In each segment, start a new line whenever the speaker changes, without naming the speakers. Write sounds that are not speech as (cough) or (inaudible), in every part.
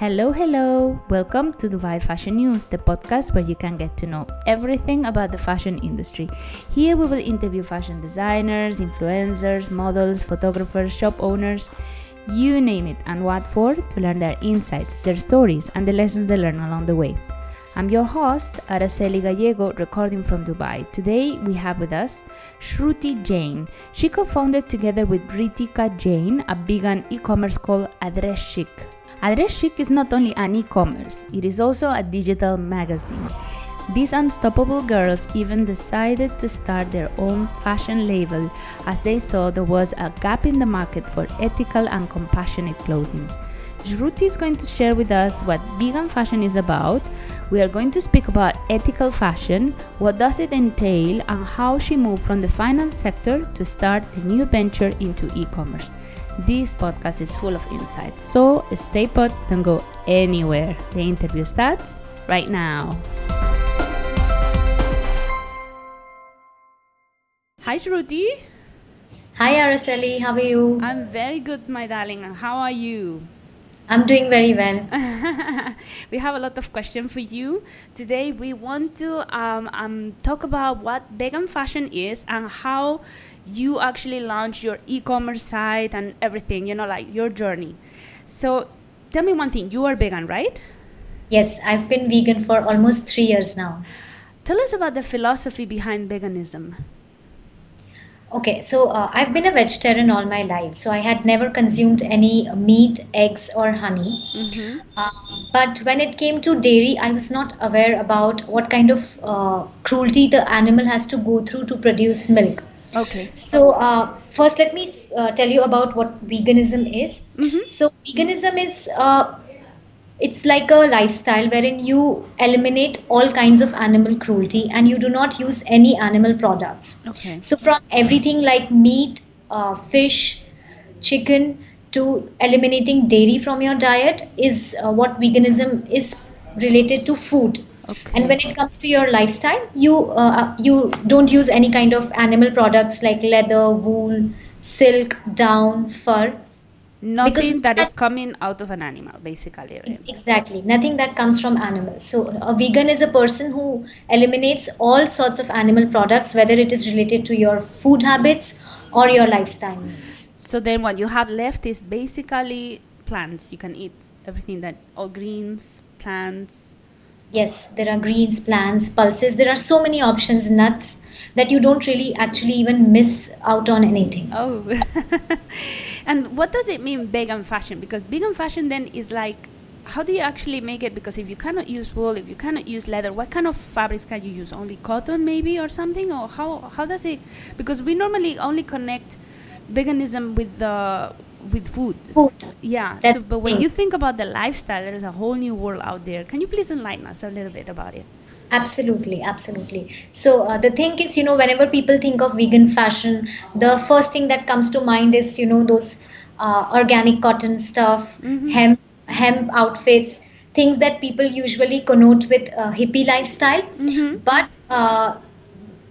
Hello, hello! Welcome to Dubai Fashion News, the podcast where you can get to know everything about the fashion industry. Here we will interview fashion designers, influencers, models, photographers, shop owners, you name it, and what for to learn their insights, their stories, and the lessons they learn along the way. I'm your host, Araceli Gallego, recording from Dubai. Today we have with us Shruti Jain. She co founded together with Ritika Jain a vegan e commerce called Address Chic. Chic is not only an e commerce, it is also a digital magazine. These unstoppable girls even decided to start their own fashion label as they saw there was a gap in the market for ethical and compassionate clothing. Shruti is going to share with us what vegan fashion is about. We are going to speak about ethical fashion, what does it entail, and how she moved from the finance sector to start the new venture into e-commerce. This podcast is full of insights, so stay put, don't go anywhere. The interview starts right now. Hi, Shruti.
Hi, Araceli. How are you?
I'm very good, my darling. How are you?
I'm doing very well. (laughs)
we have a lot of questions for you. Today, we want to um, um, talk about what vegan fashion is and how you actually launch your e-commerce site and everything you know like your journey. So tell me one thing. You are vegan right?
Yes i've been vegan for almost three years now.
Tell us about the philosophy behind veganism
Okay, so uh, I've been a vegetarian all my life, so I had never consumed any meat, eggs, or honey. Mm-hmm. Uh, but when it came to dairy, I was not aware about what kind of uh, cruelty the animal has to go through to produce milk.
Okay.
So, uh, first, let me uh, tell you about what veganism is. Mm-hmm. So, veganism is uh, it's like a lifestyle wherein you eliminate all kinds of animal cruelty and you do not use any animal products.
Okay.
So, from everything like meat, uh, fish, chicken to eliminating dairy from your diet is uh, what veganism is related to food Okay. And when it comes to your lifestyle, you uh, uh, you don't use any kind of animal products like leather, wool, silk, down, fur.
Nothing that is coming out of an animal, basically. Right?
Exactly, nothing that comes from animals. So a vegan is a person who eliminates all sorts of animal products, whether it is related to your food habits or your lifestyle needs.
So then, what you have left is basically plants. You can eat everything that all greens, plants,
yes there are greens plants pulses there are so many options nuts that you don't really actually even miss out on anything
oh (laughs) and what does it mean vegan fashion because vegan fashion then is like how do you actually make it because if you cannot use wool if you cannot use leather what kind of fabrics can you use only cotton maybe or something or how how does it because we normally only connect veganism with the with food.
Food.
Yeah. so, but when you think about the lifestyle, there is a whole new world out there. Can you please enlighten us a little bit about it?
Absolutely, absolutely. So uh, the thing is, you know, whenever people think of vegan fashion, the first thing that comes to mind is, you know, those uh, organic cotton stuff, mm-hmm. hemp, hemp outfits, things that people usually connote with a hippie lifestyle. Mm-hmm. But uh,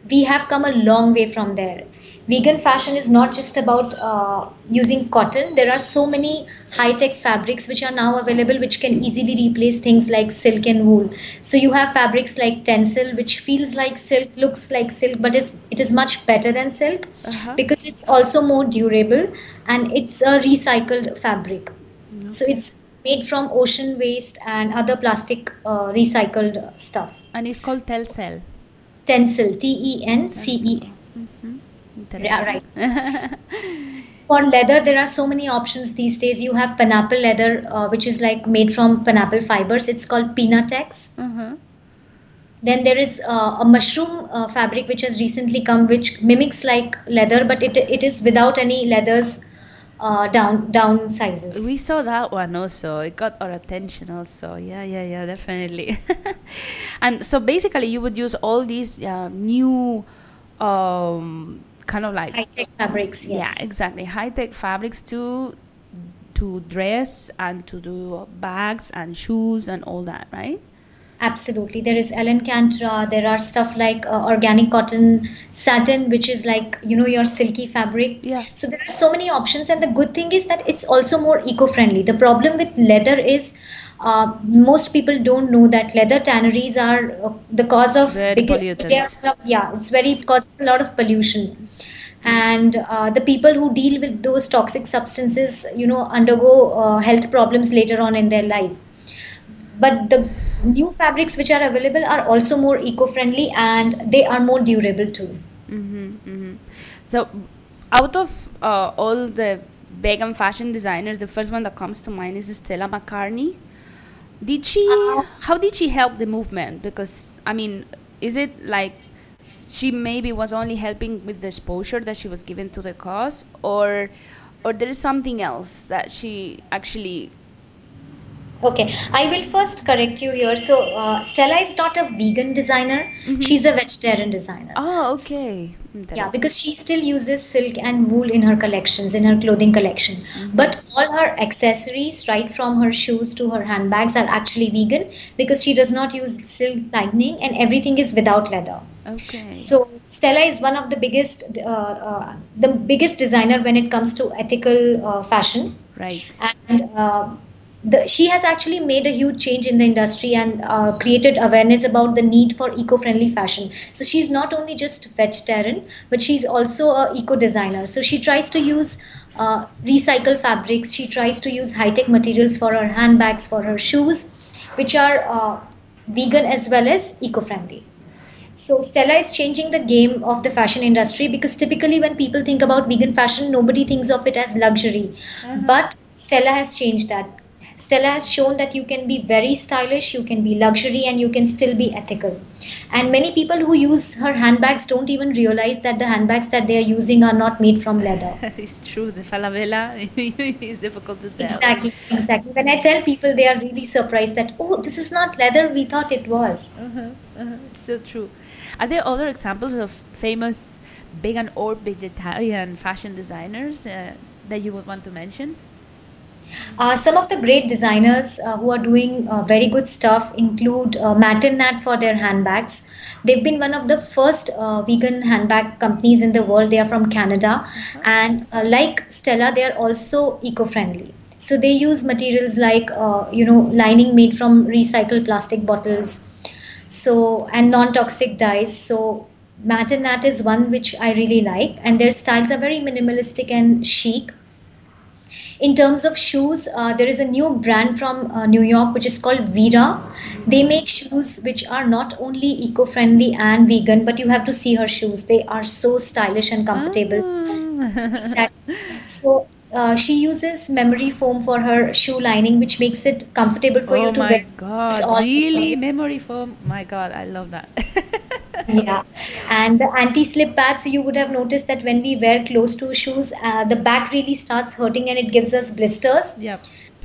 we have come a long way from there vegan fashion is not just about uh, using cotton. There are so many high tech fabrics which are now available which can easily replace things like silk and wool. So you have fabrics like tencel which feels like silk looks like silk but is it is much better than silk uh-huh. because it's also more durable and it's a recycled fabric. Okay. so it's made from ocean waste and other plastic uh, recycled stuff.
And it's called tencel.
Tencel t e n c e mm-hmm. Yeah, right. (laughs) For leather, there are so many options these days. You have pineapple leather, uh, which is like made from pineapple fibers. It's called Pinatex. Mm-hmm. Then there is uh, a mushroom uh, fabric which has recently come, which mimics like leather, but it it is without any leathers uh, down down sizes.
We saw that one also. It got our attention also. Yeah, yeah, yeah, definitely. (laughs) and so basically, you would use all these uh, new um, kind of like
high tech fabrics. Yes.
Yeah, exactly. High tech fabrics to to dress and to do bags and shoes and all that, right?
Absolutely. There is Alcantara. There are stuff like uh, organic cotton satin, which is like, you know, your silky fabric.
Yeah.
So there are so many options. And the good thing is that it's also more eco friendly. The problem with leather is uh, most people don't know that leather tanneries are uh, the cause of
Very
are- yeah, it's very cause a lot of pollution. And uh, the people who deal with those toxic substances, you know, undergo uh, health problems later on in their life. But the new fabrics which are available are also more eco-friendly and they are more durable too.
Mm-hmm, So, out of uh, all the vegan fashion designers, the first one that comes to mind is Stella McCartney. Did she?
Uh,
how did she help the movement? Because I mean, is it like she maybe was only helping with the exposure that she was given to the cause, or or there is something else that she actually?
Okay, I will first correct you here. So, uh, Stella is not a vegan designer, she's a vegetarian designer.
Oh, okay.
Yeah,
Interesting.
because she still uses silk and wool in her collections, in her clothing collection. But all her accessories, right from her shoes to her handbags, are actually vegan because she does not use silk lining and everything is without leather.
Okay.
So Stella is one of the biggest, uh, uh, the biggest designer when it comes to ethical uh, fashion
Right.
and uh, the, she has actually made a huge change in the industry and uh, created awareness about the need for eco-friendly fashion. So she's not only just vegetarian but she's also a eco designer so she tries to use uh, recycled fabrics. She tries to use high-tech materials for her handbags for her shoes which are uh, vegan as well as eco-friendly. So Stella is changing the game of the fashion industry because typically when people think about vegan fashion, nobody thinks of it as luxury. But Stella has changed that. Stella has shown that you can be very stylish, you can be luxury, and you can still be ethical. And many people who use her handbags don't even realize that the handbags that they are using are not made from leather. (laughs)
it's true. The falabella (laughs) is difficult to tell.
Exactly, exactly. When I tell people, they are really surprised that, oh, this is not leather, we thought it was.
Uh-huh, uh-huh. It's so true. Are there other examples of famous vegan or vegetarian fashion designers uh, that you would want to mention?
Uh, some of the great designers uh, who are doing uh, very good stuff include uh, Matt and Nat for their handbags. They've been one of the first uh, vegan handbag companies in the world. They are from Canada, and uh, like Stella, they are also eco-friendly. So they use materials like uh, you know lining made from recycled plastic bottles, so and non-toxic dyes. So Matt and Nat is one which I really like, and their styles are very minimalistic and chic in terms of shoes, uh, there is a new brand from uh, New York which is called Veerah. They make shoes which are not only eco friendly and vegan, but you have to see her shoes. They are so stylish and comfortable.
Ah. (laughs)
Exactly. So uh, she uses memory foam for her shoe lining, which makes it comfortable for
oh
you to wear.
god,
It's all
really? Memory foam? My god, I love that. (laughs)
Yeah, and the anti-slip pad. So you would have noticed that when we wear closed-toe shoes, uh, the back really starts hurting and it gives us blisters.
yep.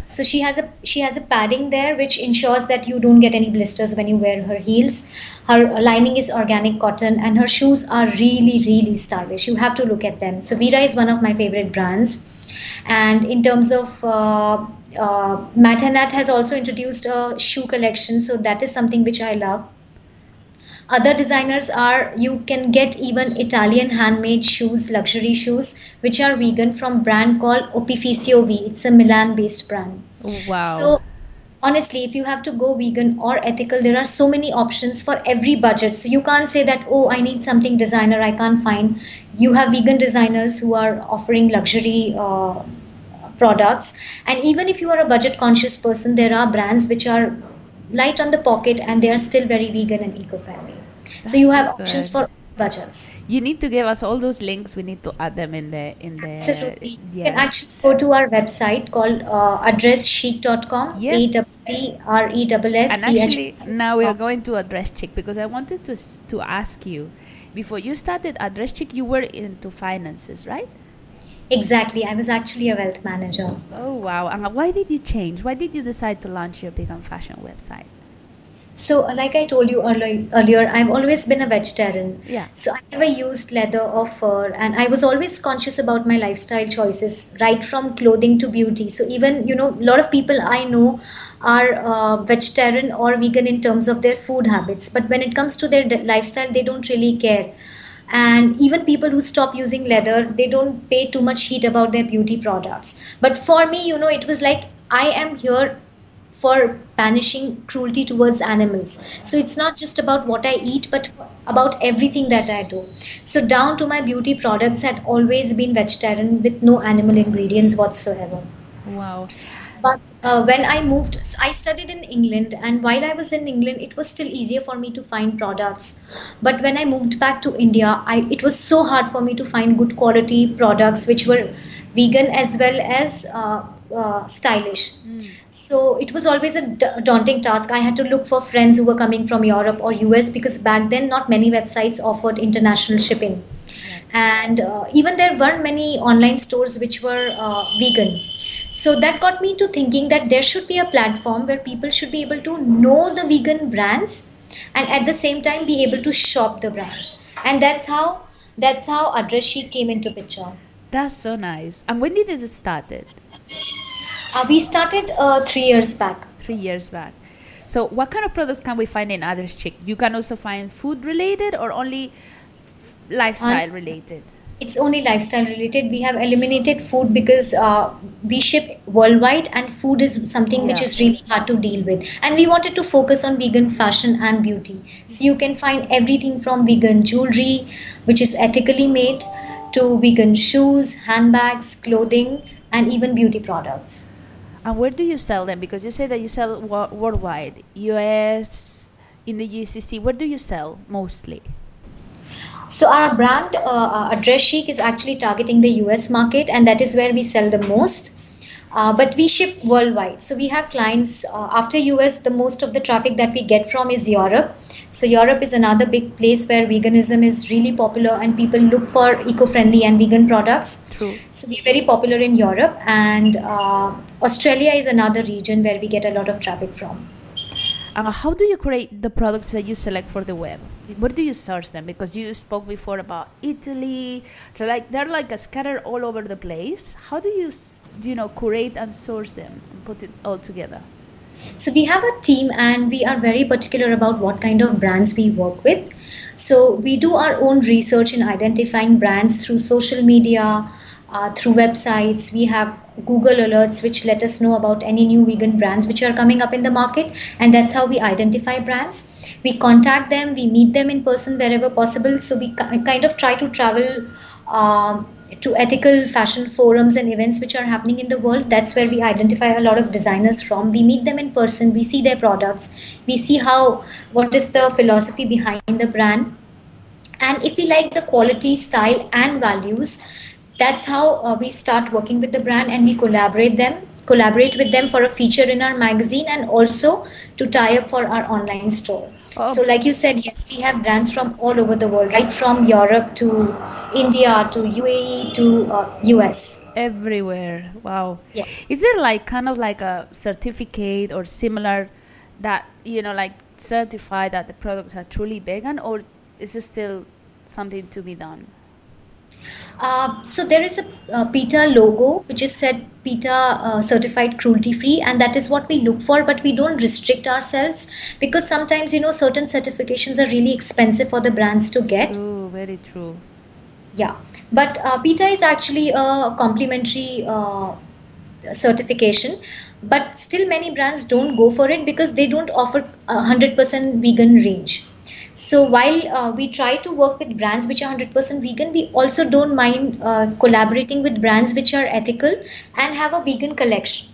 So she has a she has a padding there which ensures that you don't get any blisters when you wear her heels. Her lining is organic cotton and her shoes are really really stylish. You have to look at them. So Veerah is one of my favorite brands. And in terms of uh, uh, Matt and Nat has also introduced a shoe collection, so that is something which I love. Other designers are you can get even Italian handmade shoes, luxury shoes, which are vegan from brand called Opificio V. It's a Milan based brand.
Wow.
So honestly, if you have to go vegan or ethical, there are so many options for every budget. So you can't say that, oh, I need something designer I can't find. You have vegan designers who are offering luxury uh, products. And even if you are a budget conscious person, there are brands which are light on the pocket and they are still very vegan and eco friendly. So you have options for budgets.
you need to give us all those links. We need to add them in the in the
Absolutely. You can actually go to our website called uh, addresschic.com.
Yes.
A-D-D-R-E-S-S-C-H.
And actually, now we are going to Address Chic because I wanted to to ask you before you started Address Chic, you were into finances, right?
Exactly. I was actually a wealth manager.
Oh wow! And why did you change? Why did you decide to launch your vegan fashion website?
So, like I told you earlier, earlier, I've always been a vegetarian.
Yeah.
So I never used leather or fur, and I was always conscious about my lifestyle choices, right from clothing to beauty. So even you know, a lot of people I know are uh, vegetarian or vegan in terms of their food habits, but when it comes to their d- lifestyle, they don't really care. And even people who stop using leather, they don't pay too much heat about their beauty products. But for me, you know, it was like I am here for banishing cruelty towards animals. So it's not just about what I eat, but about everything that I do. So down to my beauty products had always been vegetarian with no animal ingredients whatsoever.
Wow.
But uh, when I moved, so I studied in England, and while I was in England, it was still easier for me to find products. But when I moved back to India, I, it was so hard for me to find good quality products which were vegan as well as uh, uh, stylish. So it was always a daunting task. I had to look for friends who were coming from Europe or US because back then not many websites offered international shipping. And uh, even there weren't many online stores which were uh, vegan. So that got me to thinking that there should be a platform where people should be able to know the vegan brands and at the same time be able to shop the brands. And that's how that's how Address Chic came into picture.
That's so nice. And when did it start?
Uh, we started uh, three years back.
Three years back. So, what kind of products can we find in Chic? You can also find food related or only f- lifestyle related?
It's only lifestyle related. We have eliminated food because uh, we ship worldwide, and food is something which is really hard to deal with. And we wanted to focus on vegan fashion and beauty. So you can find everything from vegan jewelry, which is ethically made, to vegan shoes, handbags, clothing, and even beauty products.
And where do you sell them? Because you say that you sell wo- worldwide, US, in the GCC. Where do you sell mostly?
So our brand, uh, Address Chic, is actually targeting the US market, and that is where we sell the most. Uh, but we ship worldwide. So we have clients uh, after US. The most of the traffic that we get from is Europe. So Europe is another big place where veganism is really popular, and people look for eco-friendly and vegan products.
True.
So we're very popular in Europe, and uh, Australia is another region where we get a lot of traffic from.
And how do you create the products that you select for the web? Where do you source them? Because you spoke before about Italy, so like they're like scattered all over the place. How do you, you know, curate and source them and put it all together?
So we have a team and we are very particular about what kind of brands we work with. So we do our own research in identifying brands through social media, uh, through websites. We have Google alerts which let us know about any new vegan brands which are coming up in the market, and that's how we identify brands. We contact them, we meet them in person wherever possible. So we kind of try to travel. Um, to ethical fashion forums and events which are happening in the world that's where we identify a lot of designers from. We meet them in person we see their products we see how what is the philosophy behind the brand. And if we like the quality style and values that's how uh, we start working with the brand and we collaborate them collaborate with them for a feature in our magazine and also to tie up for our online store
Oh.
so like you said yes we have brands from all over the world right from europe to india to uae to uh, us
Everywhere. Wow.
yes
Is there like kind of like a certificate or similar that you know like certify that the products are truly vegan, or is it still something to be done?
Uh, so there is a uh, PETA logo which is said PETA uh, certified cruelty free, and that is what we look for. But we don't restrict ourselves because sometimes you know certain certifications are really expensive for the brands to get.
True. Very true.
Yeah, but uh, PETA is actually a complimentary uh, certification. But still, many brands don't go for it because they don't offer a hundred percent vegan range. So while uh, we try to work with brands which are 100% vegan, we also don't mind uh, collaborating with brands which are ethical and have a vegan collection.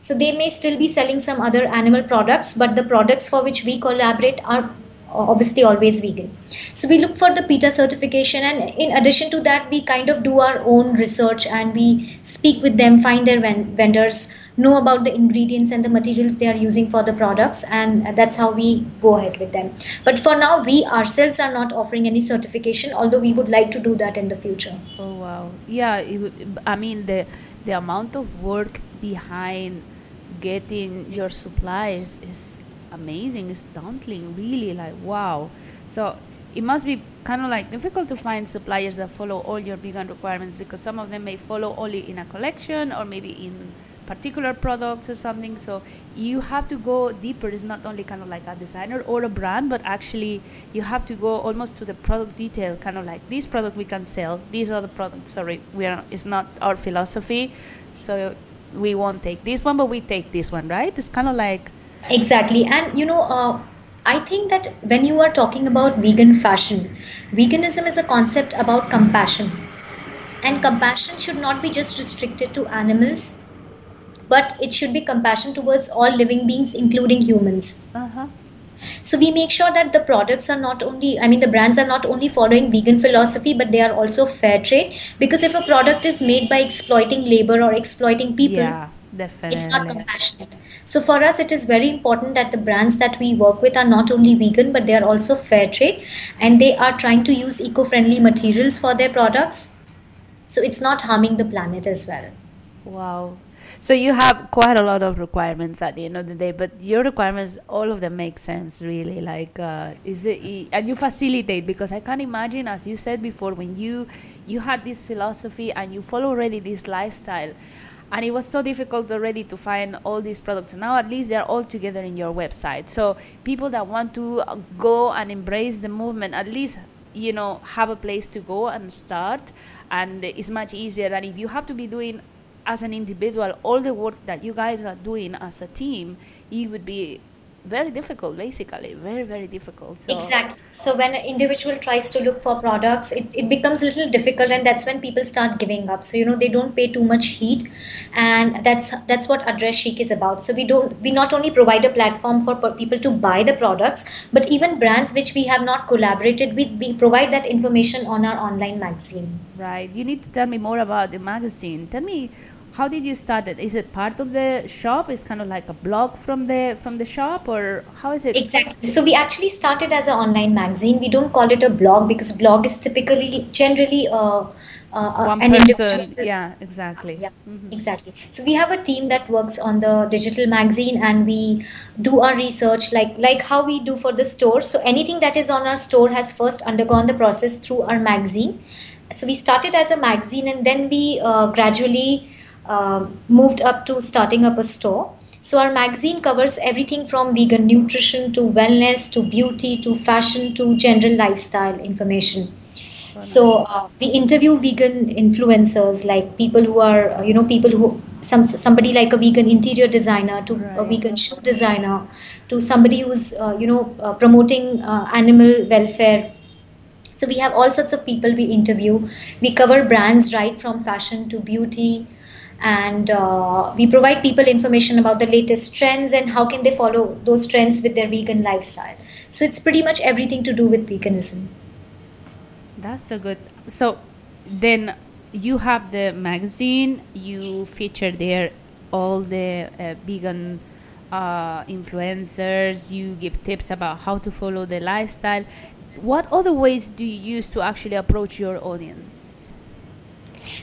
So they may still be selling some other animal products, but the products for which we collaborate are obviously always vegan. So we look for the PETA certification, and in addition to that, we kind of do our own research and we speak with them, find their ven- vendors, know about the ingredients and the materials they are using for the products, and that's how we go ahead with them. But for now, we ourselves are not offering any certification, although we would like to do that in the future.
Oh wow. Yeah. I mean the the amount of work behind getting your supplies is amazing. It's daunting. Really. Like wow. So it must be kind of like difficult to find suppliers that follow all your vegan requirements because some of them may follow only in a collection or maybe in particular products or something so you have to go deeper it's not only kind of like a designer or a brand but actually you have to go almost to the product detail kind of like this product we can sell these are the products sorry we are it's not our philosophy so we won't take this one, but we take this one, right? It's kind of like
exactly, and you know. Uh, I think that when you are talking about vegan fashion, veganism is a concept about compassion. And compassion should not be just restricted to animals, but it should be compassion towards all living beings, including humans.
uh-huh.
So we make sure that the products are not only, I mean, the brands are not only following vegan philosophy, but they are also fair trade. Because if a product is made by exploiting labor or exploiting people,
yeah, definitely.
it's not compassionate. So for us, it is very important that the brands that we work with are not only vegan, but they are also fair trade, and they are trying to use eco-friendly materials for their products. So it's not harming the planet as well.
Wow. So you have quite a lot of requirements at the end of the day, but your requirements, all of them make sense, really. Like, uh, is it, and you facilitate because I can't imagine, as you said before, when you you had this philosophy and you follow already this lifestyle, and it was so difficult already to find all these products. Now at least they're all together in your website. So people that want to uh, go and embrace the movement, at least you know have a place to go and start, and it's much easier than if you have to be doing as an individual all the work that you guys are doing as a team it would be very difficult basically very very difficult so
Exactly. So when an individual tries to look for products, it, it becomes a little difficult, and that's when people start giving up. So you know they don't pay too much heed, and that's that's what Address Chic is about. So we don't we not only provide a platform for people to buy the products, but even brands which we have not collaborated with, we provide that information on our online magazine.
right you need to tell me more about the magazine tell me how did you start it is it part of the shop is kind of like a blog from the from the shop or how is it
Exactly. So we actually started as an online magazine. We don't call it a blog because blog is typically generally uh, uh, uh,
one
an
person
individual.
yeah exactly
Yeah, exactly. So we have a team that works on the digital magazine and we do our research like like how we do for the store. So anything that is on our store has first undergone the process through our magazine. So we started as a magazine and then we uh, gradually uh, moved up to starting up a store. So our magazine covers everything from vegan nutrition to wellness to beauty to fashion to general lifestyle information. So uh, we interview vegan influencers like people who are uh, you know people who some somebody like a vegan interior designer to a vegan shoe designer to somebody who's uh, you know uh, promoting uh, animal welfare. So we have all sorts of people we interview. We cover brands right from fashion to beauty and uh, we provide people information about the latest trends and how can they follow those trends with their vegan lifestyle. So it's pretty much everything to do with veganism.
That's so good. So then you have the magazine, you feature there all the uh, vegan uh, influencers, you give tips about how to follow the lifestyle. What other ways do you use to actually approach your audience?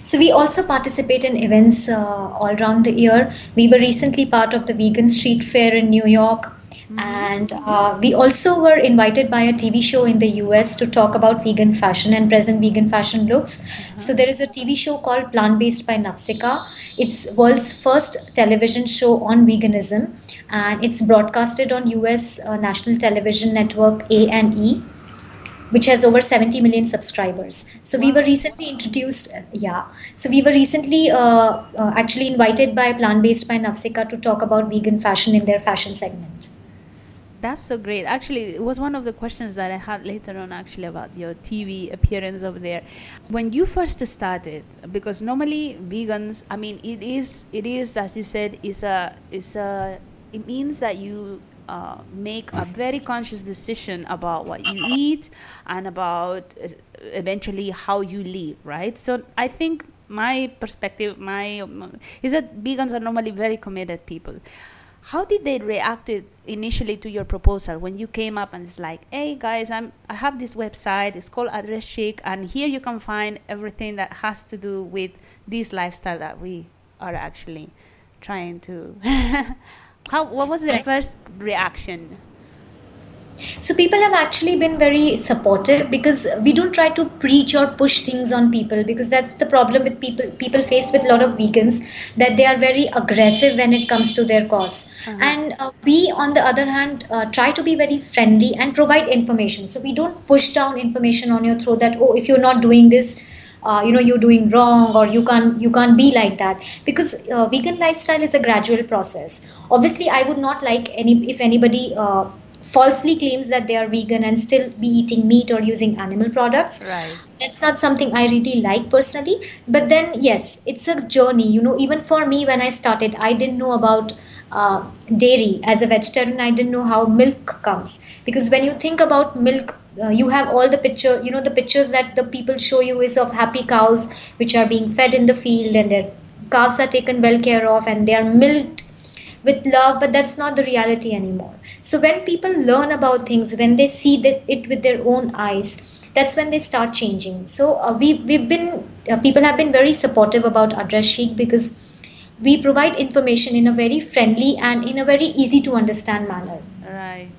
So we also participate in events uh, all around the year. We were recently part of the Vegan Street Fair in New York. And uh, we also were invited by a TV show in the US to talk about vegan fashion and present vegan fashion looks. So there is a TV show called Plant Based by Nafsika. It's world's first television show on veganism, and it's broadcasted on US uh, national television network A and E which has over 70 million subscribers. So we were recently introduced, yeah. So we were recently uh, uh, actually invited by Plant Based by Nafsika to talk about vegan fashion in their fashion segment.
That's so great. Actually, it was one of the questions that I had later on actually about your TV appearance over there. When you first started, because normally vegans, I mean, it is, it is as you said, is a, is a, it means that you uh, make a very conscious decision about what you eat and about uh, eventually how you live, right? So I think my perspective, my is that vegans are normally very committed people how did they react initially to your proposal when you came up and it's like hey guys i'm i have this website it's called address chic and here you can find everything that has to do with this lifestyle that we are actually trying to (laughs) how what was the
Right.
first reaction
So people have actually been very supportive because we don't try to preach or push things on people because that's the problem with people people face with a lot of vegans that they are very aggressive when it comes to their cause. And uh, we on the other hand uh, try to be very friendly and provide information. So we don't push down information on your throat that oh if you're not doing this uh, you know you're doing wrong or you can't you can't be like that. Because uh, vegan lifestyle is a gradual process. Obviously i would not like any if anybody uh, falsely claims that they are vegan and still be eating meat or using animal products.
Right.
that's not something i really like personally. But then yes it's a journey. You know even for me when i started i didn't know about uh, dairy. As a vegetarian i didn't know how milk comes. Because when you think about milk uh, you have all the picture you know the pictures that the people show you is of happy cows which are being fed in the field and their calves are taken well care of and they are milked with love but that's not the reality anymore. So when people learn about things when they see that it with their own eyes that's when they start changing. So uh, we we've been uh, people have been very supportive about address chic because we provide information in a very friendly and in a very easy to understand manner.
Right.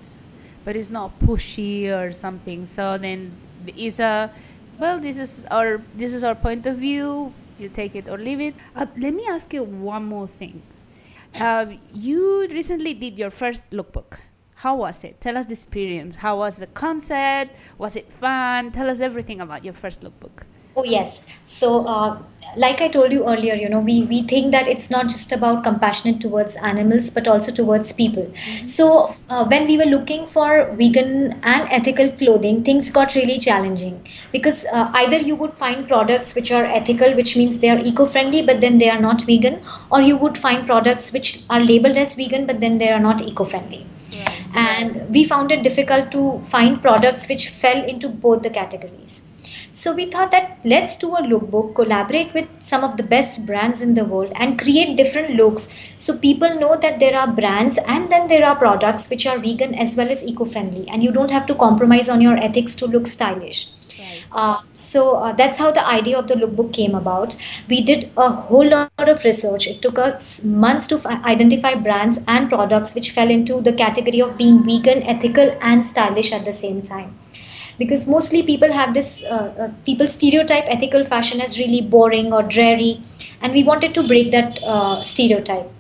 But it's not pushy or something. So then is a well this is our this is our point of view. You take it or leave it. Uh, let me ask you one more thing. Uh, you recently did your first lookbook. How was it? Tell us the experience. How was the concept? Was it fun? Tell us everything about your first lookbook.
Oh yes. So, uh, like I told you earlier, you know, we we think that it's not just about compassionate towards animals, but also towards people. So, uh, when we were looking for vegan and ethical clothing, things got really challenging because uh, either you would find products which are ethical, which means they are eco-friendly, but then they are not vegan, or you would find products which are labeled as vegan, but then they are not eco-friendly and we found it difficult to find products which fell into both the categories. So we thought that let's do a lookbook, collaborate with some of the best brands in the world, and create different looks so people know that there are brands and then there are products which are vegan as well as eco friendly, and you don't have to compromise on your ethics to look stylish. Uh, so uh, that's how the idea of the lookbook came about. We did a whole lot of research. It took us months to fi- identify brands and products which fell into the category of being vegan, ethical, and stylish at the same time. Because mostly people have this, uh, uh, people stereotype ethical fashion as really boring or dreary, and we wanted to break that uh, stereotype.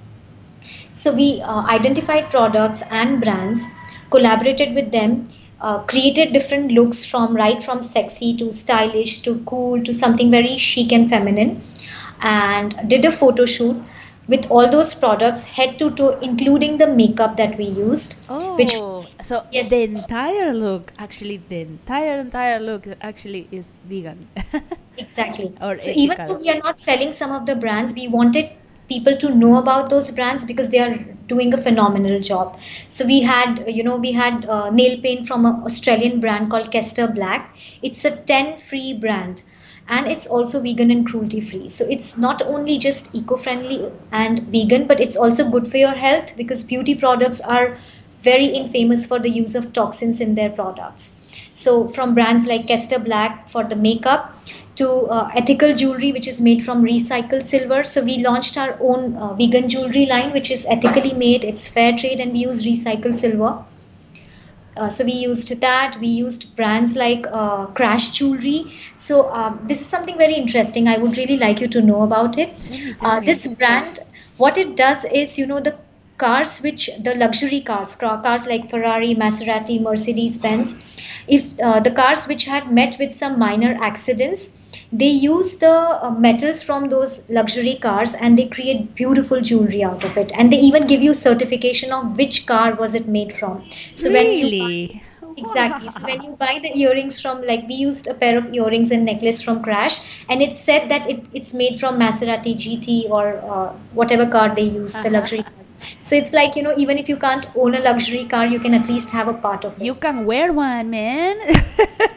So we uh, identified products and brands, collaborated with them, uh, created different looks from right from sexy to stylish to cool to something very chic and feminine, and did a photo shoot with all those products head to toe, including the makeup that we used, which
Oh,
was
so
yes.
the entire look, actually, the entire entire look actually is vegan. (laughs)
Exactly.
Or
so even though we are not selling some of the brands, we wanted people to know about those brands because they are doing a phenomenal job. So we had, you know, we had uh, nail paint from an Australian brand called Kester Black. It's a 10 free brand and it's also vegan and cruelty free. So it's not only just eco-friendly and vegan, but it's also good for your health because beauty products are very infamous for the use of toxins in their products. So from brands like Kester Black for the makeup to uh, ethical jewelry which is made from recycled silver. So we launched our own uh, vegan jewelry line which is ethically made. It's fair trade and we use recycled silver. Uh, so we used that. We used brands like uh, Crash Jewelry. So um, this is something very interesting. I would really like you to know about it. Uh, this brand, what it does is, you know, the cars which the luxury cars, car- cars like Ferrari, Maserati, Mercedes Benz, if uh, the cars which had met with some minor accidents, they use the uh, metals from those luxury cars and they create beautiful jewelry out of it and they even give you certification of which car was it made from so when you buy-
really?
Exactly. So when you buy the earrings from, like we used a pair of earrings and necklace from Crash, and it said that it, it's made from Maserati GT or uh, whatever car they use, the luxury car. So it's like, you know, even if you can't own a luxury car, you can at least have a part of it.
You can wear one, man.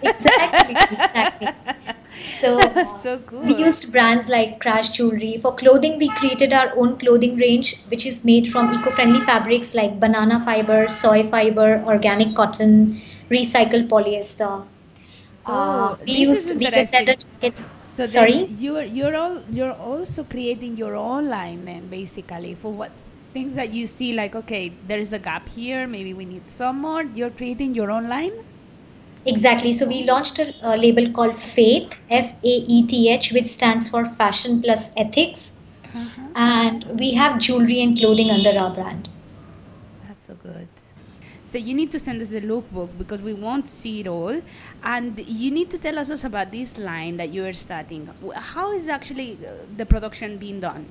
Exactly, exactly. So uh, (laughs)
so cool.
we used brands like Crash Jewelry. For clothing, we created our own clothing range, which is made from eco-friendly fabrics like banana fiber, soy fiber, organic cotton, recycled polyester. Uh, we used vegan leather jacket.
So
Sorry?
you're you're all you're also creating your own line then basically for what things that you see like okay there is a gap here maybe we need some more you're creating your own line
Exactly. So we launched a, a label called Faeth, F-A-E-T-H, which stands for Fashion Plus Ethics. And we have jewelry and clothing under our brand.
That's so good. So you need to send us the lookbook because we want to see it all. And you need to tell us also about this line that you are starting. How is actually uh, the production being done?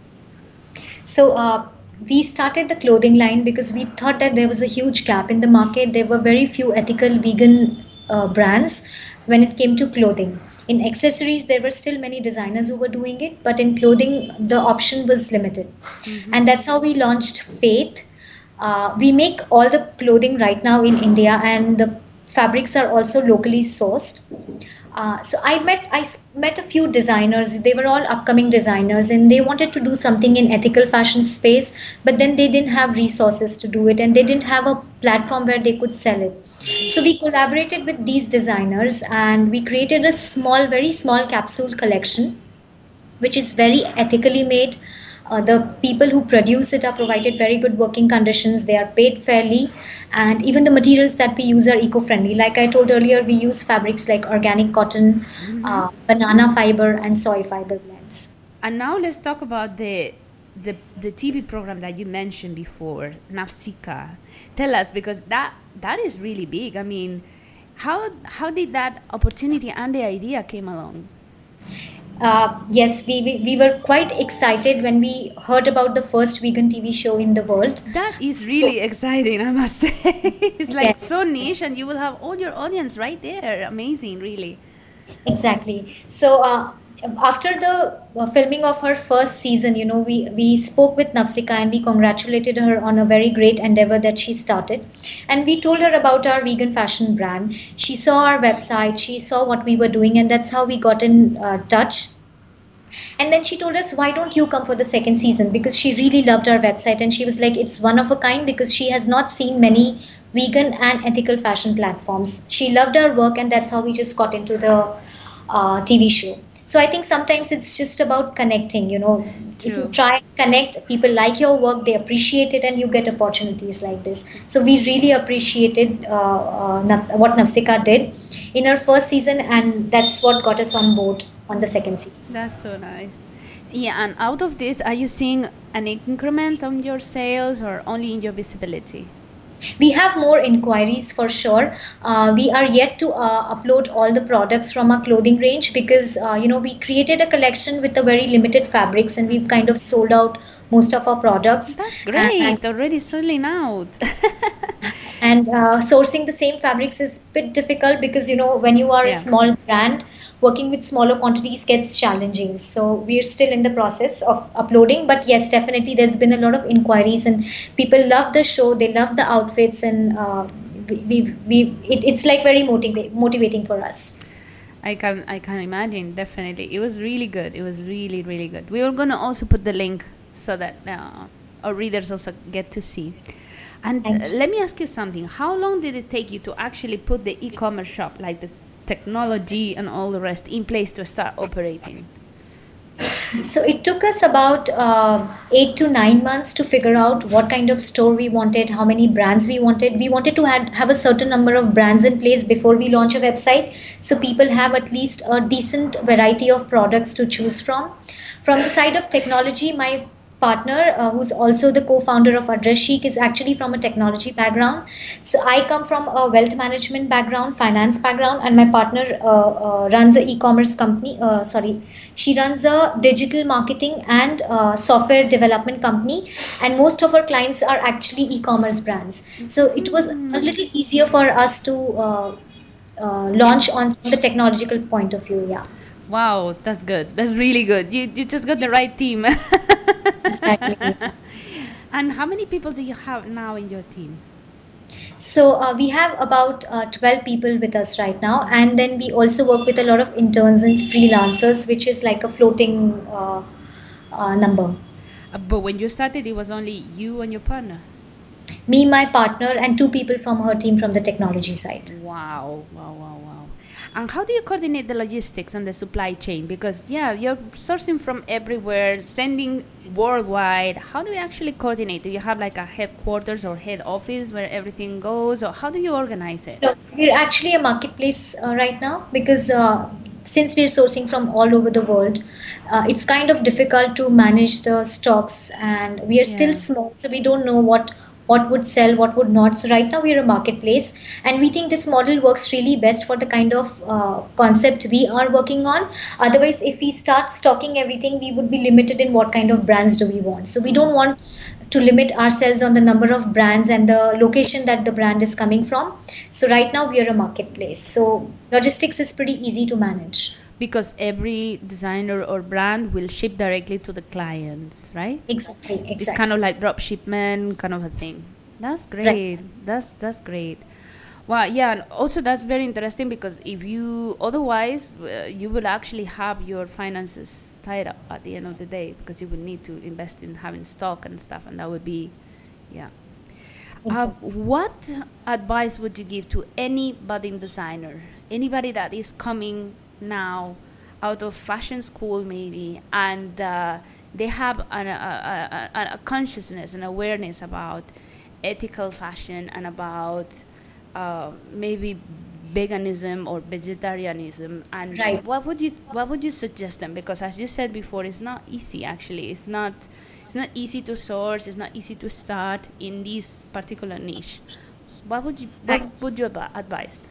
So uh, we started the clothing line because we thought that there was a huge gap in the market. There were very few ethical vegan uh, brands when it came to clothing. In accessories, there were still many designers who were doing it, but in clothing, the option was limited. Mm-hmm. And that's how we launched Faeth. Uh, we make all the clothing right now in India, and the fabrics are also locally sourced. Uh, so I met I met a few designers. They were all upcoming designers, and they wanted to do something in ethical fashion space, but then they didn't have resources to do it, and they didn't have a platform where they could sell it. So we collaborated with these designers, and we created a small, very small capsule collection, which is very ethically made uh, the people who produce it are provided very good working conditions. They are paid fairly, and even the materials that we use are eco-friendly. Like I told earlier, we use fabrics like organic cotton, mm-hmm. uh, banana fiber, and soy fiber blends.
And now let's talk about the the the TV program that you mentioned before, Nafsika. Tell us because that that is really big. I mean, how how did that opportunity and the idea came along?
Uh, yes, we, we, we were quite excited when we heard about the first vegan TV show in the world.
That is really so, exciting, I must (laughs) say. it's like yes. so niche, and you will have all your audience right there. Amazing, really.
Exactly. So, uh, after the uh, filming of her first season, you know, we, we spoke with Nafsika and we congratulated her on a very great endeavor that she started. And we told her about our vegan fashion brand. She saw our website, she saw what we were doing, and that's how we got in uh, touch. And then she told us, Why don't you come for the second season? Because she really loved our website and she was like, It's one of a kind because she has not seen many vegan and ethical fashion platforms. She loved our work, and that's how we just got into the uh, TV show so i think sometimes it's just about connecting you know. True. if you try and connect people like your work they appreciate it and you get opportunities like this. So we really appreciated uh, uh, what Nafsika did in her first season and that's what got us on board on the second season.
That's so nice. Yeah and out of this are you seeing an increment on your sales or only in your visibility
we have more inquiries for sure. Uh, we are yet to uh, upload all the products from our clothing range because uh, you know we created a collection with a very limited fabrics and we've kind of sold out most of our products.
That's great. and, already selling out. (laughs)
And uh, sourcing the same fabrics is a bit difficult because you know when you are yeah. a small brand working with smaller quantities gets challenging. So we're still in the process of uploading. But yes, definitely there's been a lot of inquiries and people love the show. They love the outfits and uh, we, we, we it, it's like very motiva- motivating for us.
I can I can imagine definitely it was really good it was really really good we are gonna also put the link so that uh, our readers also get to see and uh, let me ask you something how long did it take you to actually put the e-commerce shop like the technology and all the rest in place to start operating?
So it took us about uh, eight to nine months to figure out what kind of store we wanted, how many brands we wanted. We wanted to have, have a certain number of brands in place before we launch a website so people have at least a decent variety of products to choose from. From the side of technology, my partner, uh, who's also the co-founder of Address Chic, is actually from a technology background. So I come from a wealth management background, finance background, and my partner uh, uh, runs a e-commerce company. Uh, sorry, she runs a digital marketing and uh, software development company, and most of our clients are actually e-commerce brands. So it was a little easier for us to uh, launch on the technological point of view. Yeah.
Wow, that's good. That's really good. You you just got the right team. (laughs) exactly. and how many people do you have now in your team?
So uh, we have about uh, 12 people with us right now, and then we also work with a lot of interns and freelancers, which is like a floating uh, uh number.
Uh, but when you started, it was only you and your partner.
Me, my partner, and two people from her team from the technology side.
Wow! Wow! Wow! And how do you coordinate the logistics and the supply chain? Because yeah, you're sourcing from everywhere, sending worldwide. How do you actually coordinate? Do you have like a headquarters or head office where everything goes, or how do you organize it?
No, we're actually a marketplace uh, right now because uh, since we're sourcing from all over the world, uh, it's kind of difficult to manage the stocks, and we are yeah. still small, so we don't know what what would sell, what would not. So right now we are a marketplace, and we think this model works really best for the kind of uh, concept we are working on. Otherwise, if we start stocking everything, we would be limited in what kind of brands do we want. So we don't want to limit ourselves on the number of brands and the location that the brand is coming from. So right now we are a marketplace. So logistics is pretty easy to manage
because every designer or brand will ship directly to the clients, right?
Exactly, exactly.
It's kind of like drop shipment kind of a thing. That's great. Right. That's that's great. Well, yeah, and also that's very interesting because if you otherwise uh, you will actually have your finances tied up at the end of the day because you will need to invest in having stock and stuff, and that would be, yeah. Uh, what advice would you give to any budding designer, anybody that is coming now out of fashion school maybe and uh, they have an, a, a, a, consciousness and awareness about ethical fashion and about uh, maybe veganism or vegetarianism. And
right.
what would you what would you suggest them? Because as you said before it's not easy actually. It's not it's not easy to source. It's not easy to start in this particular niche. What would you what would you advise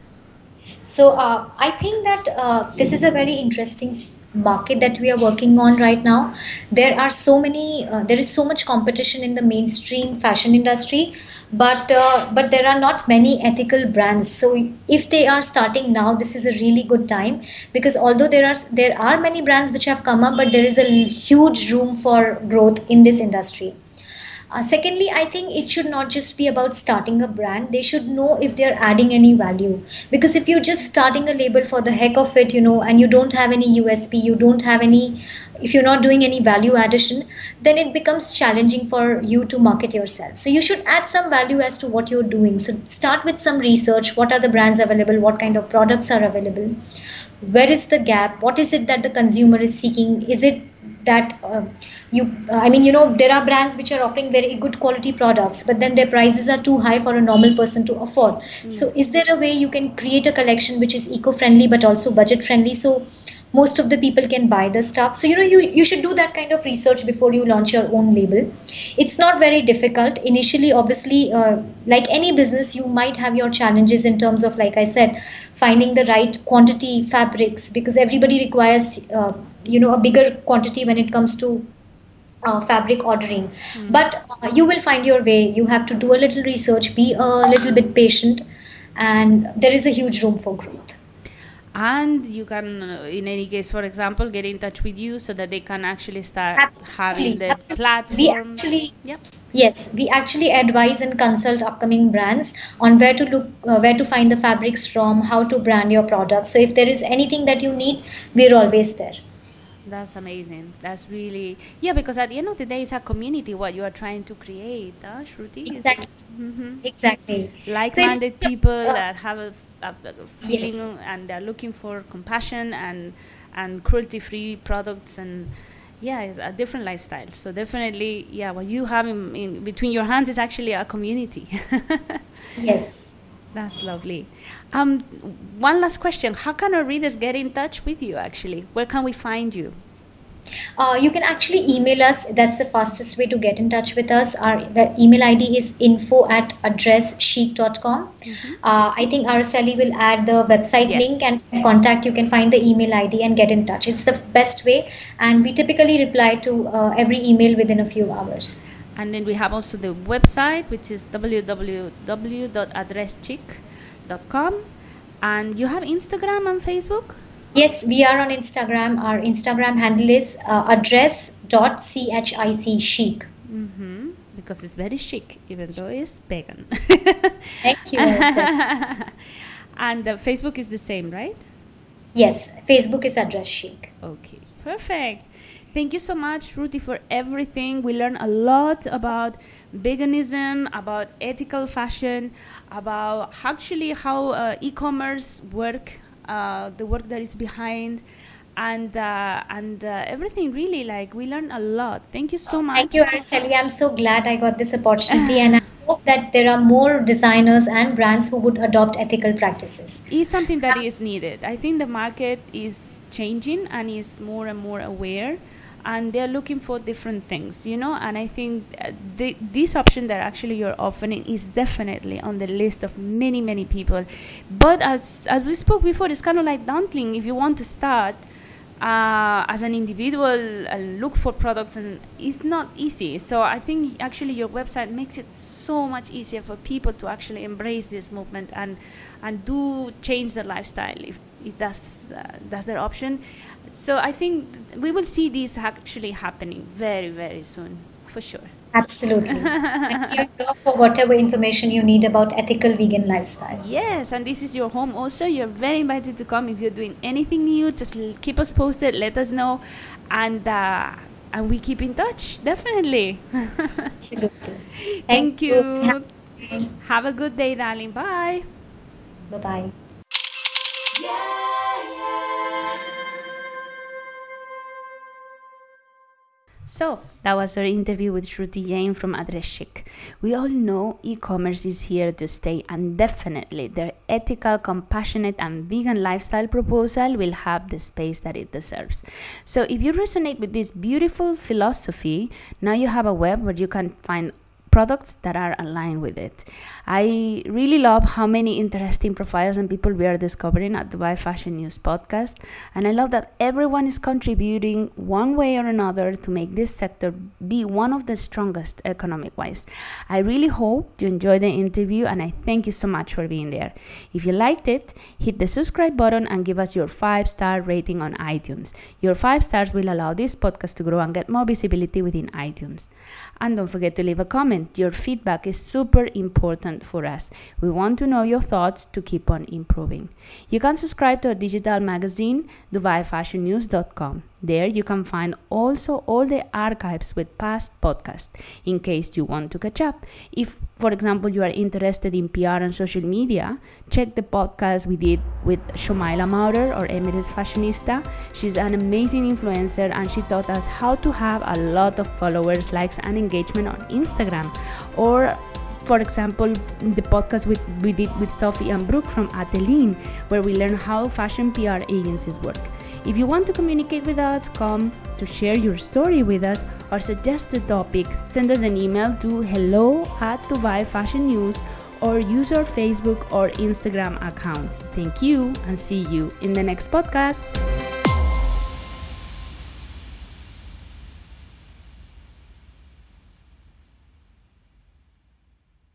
so uh, I think that uh, this is a very interesting market that we are working on right now. There are so many, uh, there is so much competition in the mainstream fashion industry, but uh, but there are not many ethical brands. So if they are starting now, this is a really good time because although there are there are many brands which have come up, but there is a huge room for growth in this industry. Uh, secondly, I think it should not just be about starting a brand. They should know if they're adding any value. Because if you're just starting a label for the heck of it, you know, and you don't have any USP, you don't have any, if you're not doing any value addition, then it becomes challenging for you to market yourself. So you should add some value as to what you're doing. So start with some research. What are the brands available? What kind of products are available? Where is the gap? What is it that the consumer is seeking? Is it that uh, you i mean you know there are brands which are offering very good quality products but then their prices are too high for a normal person to afford mm. so is there a way you can create a collection which is eco friendly but also budget friendly so most of the people can buy the stuff. So you know you you should do that kind of research before you launch your own label. It's not very difficult. Initially obviously uh, like any business you might have your challenges in terms of like i said finding the right quantity fabrics because everybody requires uh, you know a bigger quantity when it comes to uh, fabric ordering. Mm. but uh, you will find your way. You have to do a little research be a little bit patient and there is a huge room for growth
and you can uh, in any case for example get in touch with you so that they can actually start
absolutely,
having the
absolutely.
platform
we actually
yep.
yes we actually advise and consult upcoming brands on where to look uh, where to find the fabrics from how to brand your products so if there is anything that you need we're always there
that's amazing that's really yeah because at the end of the day it's a community what you are trying to create huh, Shruti?
exactly mm-hmm. exactly
like-minded so people uh, that have a feeling yes. and they're looking for compassion and and cruelty free products and yeah it's a different lifestyle. So definitely yeah what you have in, in between your hands is actually a community. (laughs)
Yes.
That's lovely. Um one last question. How can our readers get in touch with you actually? Where can we find you
uh, you can actually email us. That's the fastest way to get in touch with us. Our email ID is info at addresschic.com. Mm-hmm. Uh, I think Araceli will add the website yes. link and contact. You can find the email ID and get in touch. It's the best way. And we typically reply to uh, every email within a few hours.
And then we have also the website, which is www.addresschic.com. And you have Instagram and Facebook?
Yes, we are on Instagram. Our Instagram handle is uh, address.chic chic.
Mm-hmm. Because it's very chic, even though it's vegan. (laughs)
Thank you. (laughs)
and uh, Facebook is the same, right?
Yes, Facebook is address chic.
Okay, perfect. Thank you so much, Shruti, for everything. We learned a lot about veganism, about ethical fashion, about actually how uh, e-commerce work the work that is behind. And uh, and uh, everything really like we learn a lot. Thank you so much.
thank you Araceli. I'm so glad I got this opportunity and I hope that there are more designers and brands who would adopt ethical practices.
Is something that is needed. I think the market is changing and is more and more aware and they're looking for different things you know? And i think uh, the, this option that actually you're offering is definitely on the list of many many people. But as as we spoke before it's kind of like daunting. If you want to start uh, as an individual and look for products and it's not easy. So i think actually your website makes it so much easier for people to actually embrace this movement and and do change their lifestyle if, if that's uh, that's their option so I think we will see this actually happening very, very soon, for sure.
Absolutely. and we are here for whatever information you need about ethical vegan lifestyle.
Yes, and this is your home also. You're very invited to come if you're doing anything new. Just keep us posted, let us know, and uh, and we keep in touch. Definitely.
Absolutely. (laughs)
Thank, Thank you. you. Have a good day, darling. Bye.
Bye bye.
So that was our interview with Shruti Jain from Address Chic. We all know e-commerce is here to stay, and definitely their ethical, compassionate, and vegan lifestyle proposal will have the space that it deserves. So if you resonate with this beautiful philosophy, now you have a web where you can find products that are aligned with it. I really love how many interesting profiles and people we are discovering at the Dubai Fashion News podcast. And I love that everyone is contributing one way or another to make this sector be one of the strongest economic wise. I really hope you enjoyed the interview and I thank you so much for being there. If you liked it, hit the subscribe button and give us your five star rating on iTunes. Your five stars will allow this podcast to grow and get more visibility within iTunes. And don't forget to leave a comment. Your feedback is super important for us. We want to know your thoughts to keep on improving. You can subscribe to our digital magazine, DubaiFashionNews.com. There you can find also all the archives with past podcasts in case you want to catch up. If, for example, you are interested in PR and social media, check the podcast we did with Shomaila Maurer or Emirates Fashionista. She's an amazing influencer and she taught us how to have a lot of followers, likes, and engagement on Instagram. Or for example, the podcast with, we did with Sophie and Brooke from Ateline, where we learn how fashion PR agencies work. If you want to communicate with us, come to share your story with us or suggest a topic, send us an email to hello at Dubai Fashion News or use our Facebook or Instagram accounts. Thank you and see you in the next podcast.